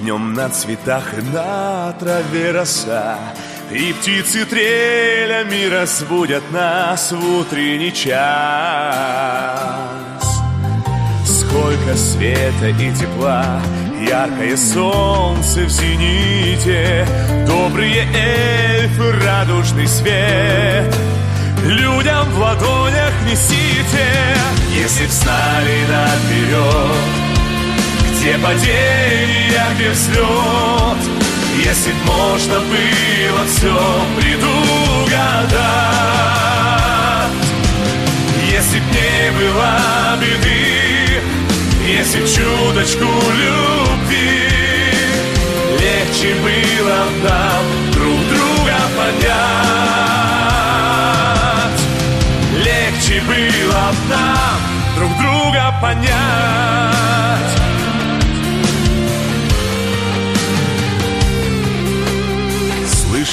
днем на цветах и на траве роса. И птицы трелями разбудят нас в утренний час. Сколько света и тепла Яркое солнце в зените. Добрые эльфы, радужный свет. Людям в ладонях несите. Если б знали наперед Где падение, где взлет Если б можно было все предугадать. Если б не было беды Если б чуточку любви Легче было нам друг друга понять. Легче было нам друг друга понять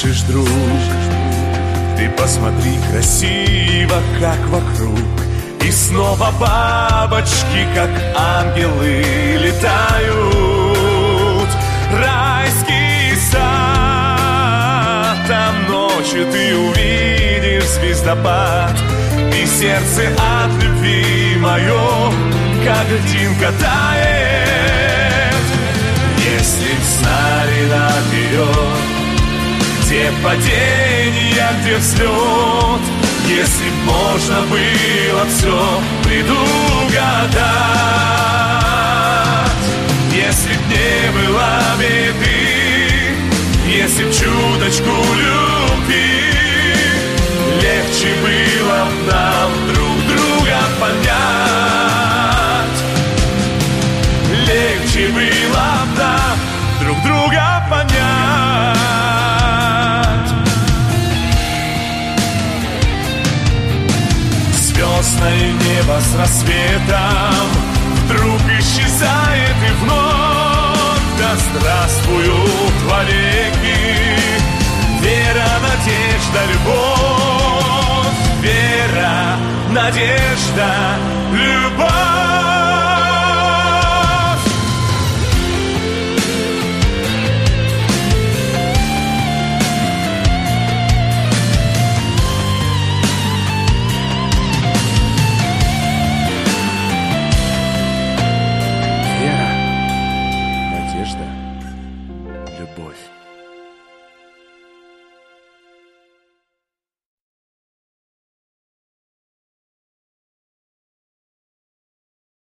Слышишь, друг, ты посмотри красиво, как вокруг. И снова бабочки, как ангелы, летают. Райский сад, там ночью ты увидишь звездопад. И сердце от любви мое, как льдинка тает. Если б знали наперед где падение, где взлет. Если б можно было все предугадать. Если б не было беды Если б чуточку любви Звездное небо с рассветом Вдруг исчезает и вновь. Да здравствуют вовеки. Вера, надежда, любовь. Вера, надежда, любовь